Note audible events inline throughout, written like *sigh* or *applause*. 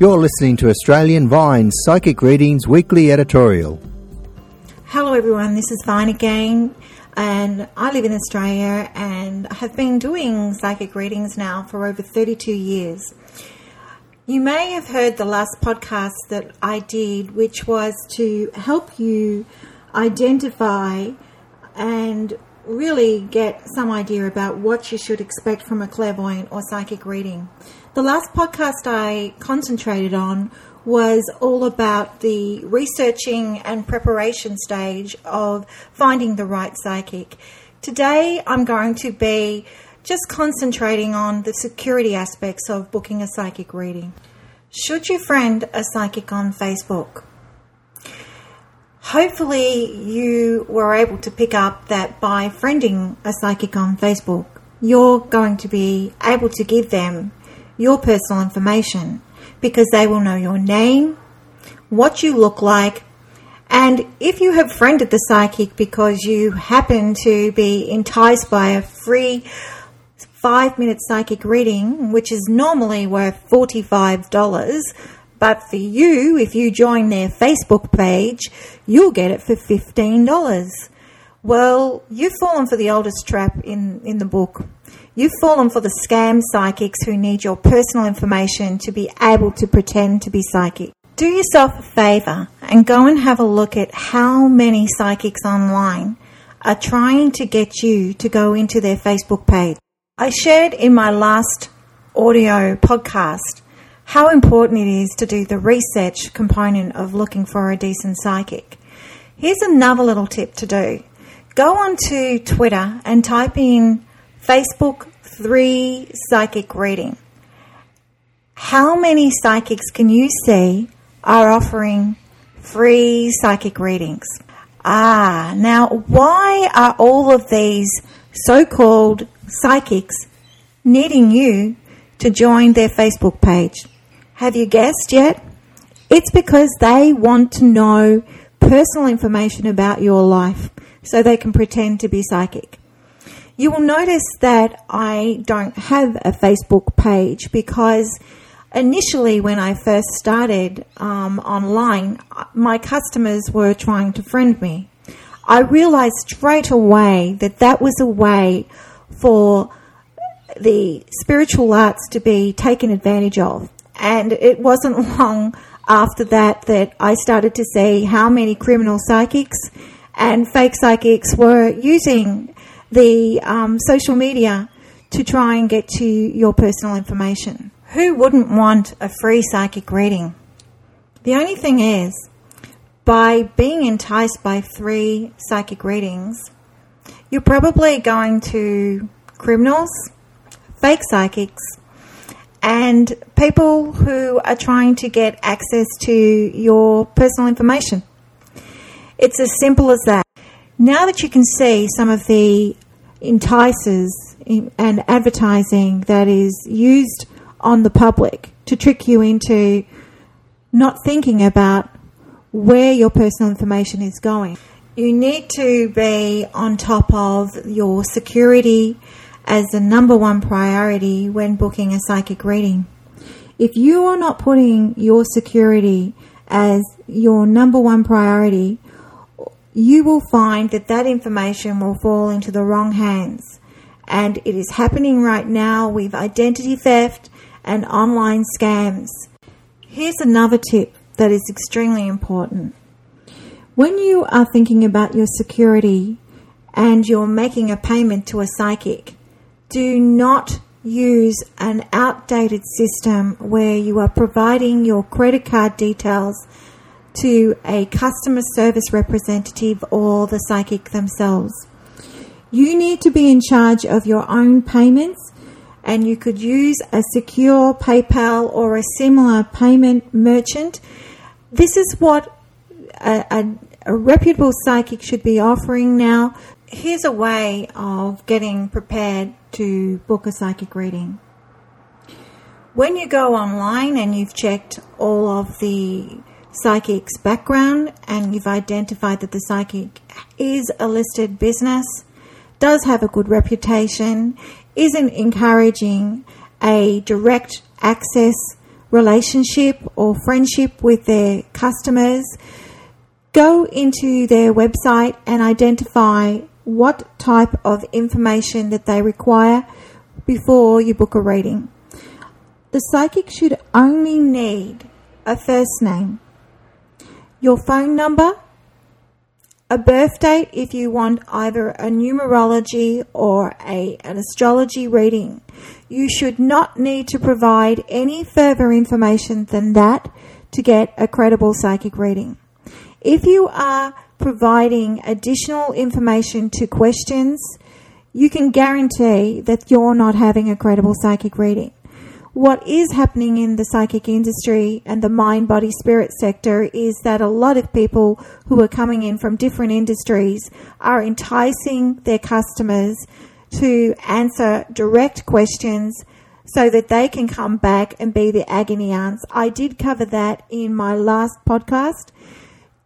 You're listening to Australian Vine's Psychic Readings Weekly Editorial. Hello, everyone. This is Vine again, and I live in Australia and have been doing psychic readings now for over 32 years. You may have heard the last podcast that I did, which was to help you identify and really get some idea about what you should expect from a clairvoyant or psychic reading. The last podcast I concentrated on was all about the researching and preparation stage of finding the right psychic. Today I'm going to be just concentrating on the security aspects of booking a psychic reading. Should you friend a psychic on Facebook? Hopefully, you were able to pick up that by friending a psychic on Facebook, you're going to be able to give them your personal information because they will know your name, what you look like, and if you have friended the psychic because you happen to be enticed by a free five minute psychic reading, which is normally worth $45, but for you, if you join their Facebook page, you'll get it for $15. Well, you've fallen for the oldest trap in, in the book. You've fallen for the scam psychics who need your personal information to be able to pretend to be psychic. Do yourself a favour and go and have a look at how many psychics online are trying to get you to go into their Facebook page. I shared in my last audio podcast how important it is to do the research component of looking for a decent psychic. Here's another little tip to do go onto Twitter and type in Facebook 3 psychic reading. How many psychics can you see are offering free psychic readings? Ah, now why are all of these so called psychics needing you to join their Facebook page? Have you guessed yet? It's because they want to know personal information about your life so they can pretend to be psychic. You will notice that I don't have a Facebook page because initially, when I first started um, online, my customers were trying to friend me. I realized straight away that that was a way for the spiritual arts to be taken advantage of. And it wasn't *laughs* long after that that I started to see how many criminal psychics and fake psychics were using the um, social media to try and get to your personal information. Who wouldn't want a free psychic reading? The only thing is, by being enticed by three psychic readings, you're probably going to criminals, fake psychics, and people who are trying to get access to your personal information. It's as simple as that. Now that you can see some of the enticers and advertising that is used on the public to trick you into not thinking about where your personal information is going, you need to be on top of your security as the number one priority when booking a psychic reading. If you are not putting your security as your number one priority, you will find that that information will fall into the wrong hands. And it is happening right now with identity theft and online scams. Here's another tip that is extremely important. When you are thinking about your security and you're making a payment to a psychic, do not use an outdated system where you are providing your credit card details to a customer service representative or the psychic themselves. You need to be in charge of your own payments and you could use a secure PayPal or a similar payment merchant. This is what a, a, a reputable psychic should be offering now here's a way of getting prepared to book a psychic reading. When you go online and you've checked all of the psychic's background and you've identified that the psychic is a listed business, does have a good reputation, isn't encouraging a direct access relationship or friendship with their customers, go into their website and identify what type of information that they require before you book a reading. The psychic should only need a first name, your phone number, a birth date if you want either a numerology or a, an astrology reading. You should not need to provide any further information than that to get a credible psychic reading. If you are providing additional information to questions, you can guarantee that you're not having a credible psychic reading. What is happening in the psychic industry and the mind body spirit sector is that a lot of people who are coming in from different industries are enticing their customers to answer direct questions so that they can come back and be the agony aunts. I did cover that in my last podcast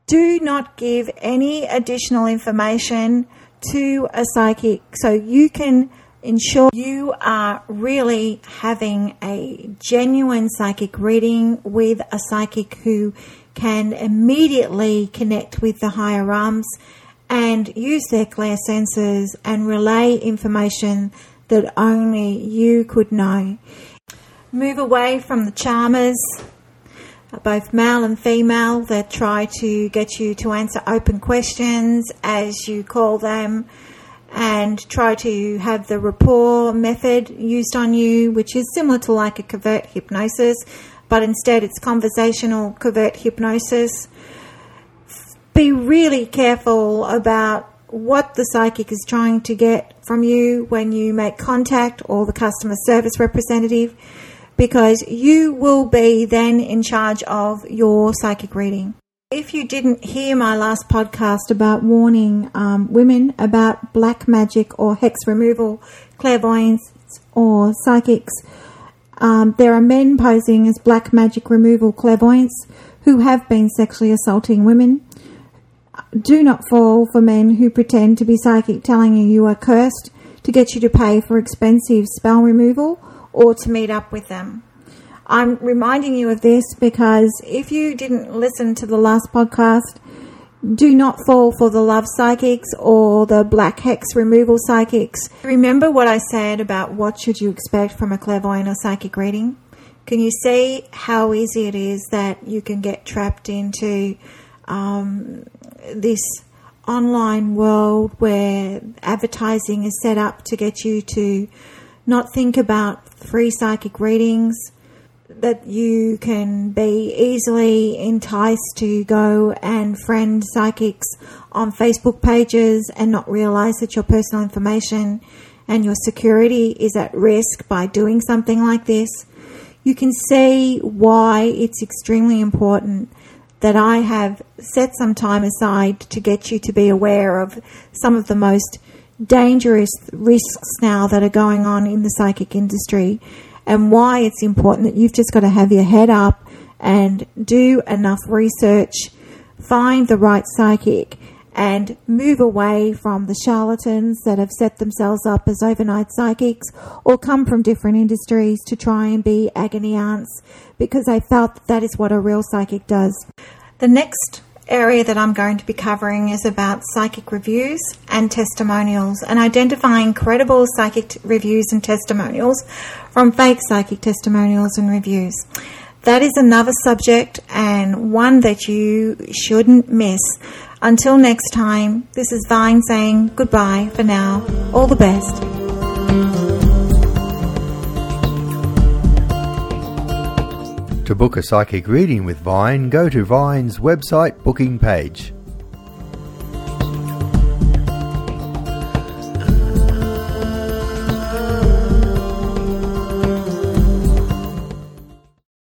do not give any additional information to a psychic so you can ensure you are really having a genuine psychic reading with a psychic who can immediately connect with the higher realms and use their clear senses and relay information that only you could know. Move away from the charmers both male and female, that try to get you to answer open questions as you call them and try to have the rapport method used on you, which is similar to like a covert hypnosis, but instead it's conversational covert hypnosis. Be really careful about what the psychic is trying to get from you when you make contact or the customer service representative because you will be then in charge of your psychic reading. If you didn't hear my last podcast about warning um, women about black magic or hex removal, clairvoyance, or psychics, um, there are men posing as black magic removal clairvoyants who have been sexually assaulting women. Do not fall for men who pretend to be psychic telling you you are cursed to get you to pay for expensive spell removal or to meet up with them. I'm reminding you of this because if you didn't listen to the last podcast, do not fall for the love psychics or the black hex removal psychics. Remember what I said about what should you expect from a clairvoyant or psychic reading? Can you see how easy it is that you can get trapped into um, this online world where advertising is set up to get you to not think about free psychic readings, that you can be easily enticed to go and friend psychics on Facebook pages and not realize that your personal information and your security is at risk by doing something like this. You can see why it's extremely important that I have set some time aside to get you to be aware of some of the most dangerous risks now that are going on in the psychic industry and why it's important that you've just got to have your head up and do enough research, find the right psychic, and move away from the charlatans that have set themselves up as overnight psychics or come from different industries to try and be agony aunts because they felt that, that is what a real psychic does. The next area that I'm going to be covering is about psychic reviews and testimonials and identifying credible psychic reviews and testimonials from fake psychic testimonials and reviews. That is another subject and one that you shouldn't miss. Until next time, this is Vine saying goodbye for now. All the best. To book a psychic reading with Vine, go to Vine's website booking page.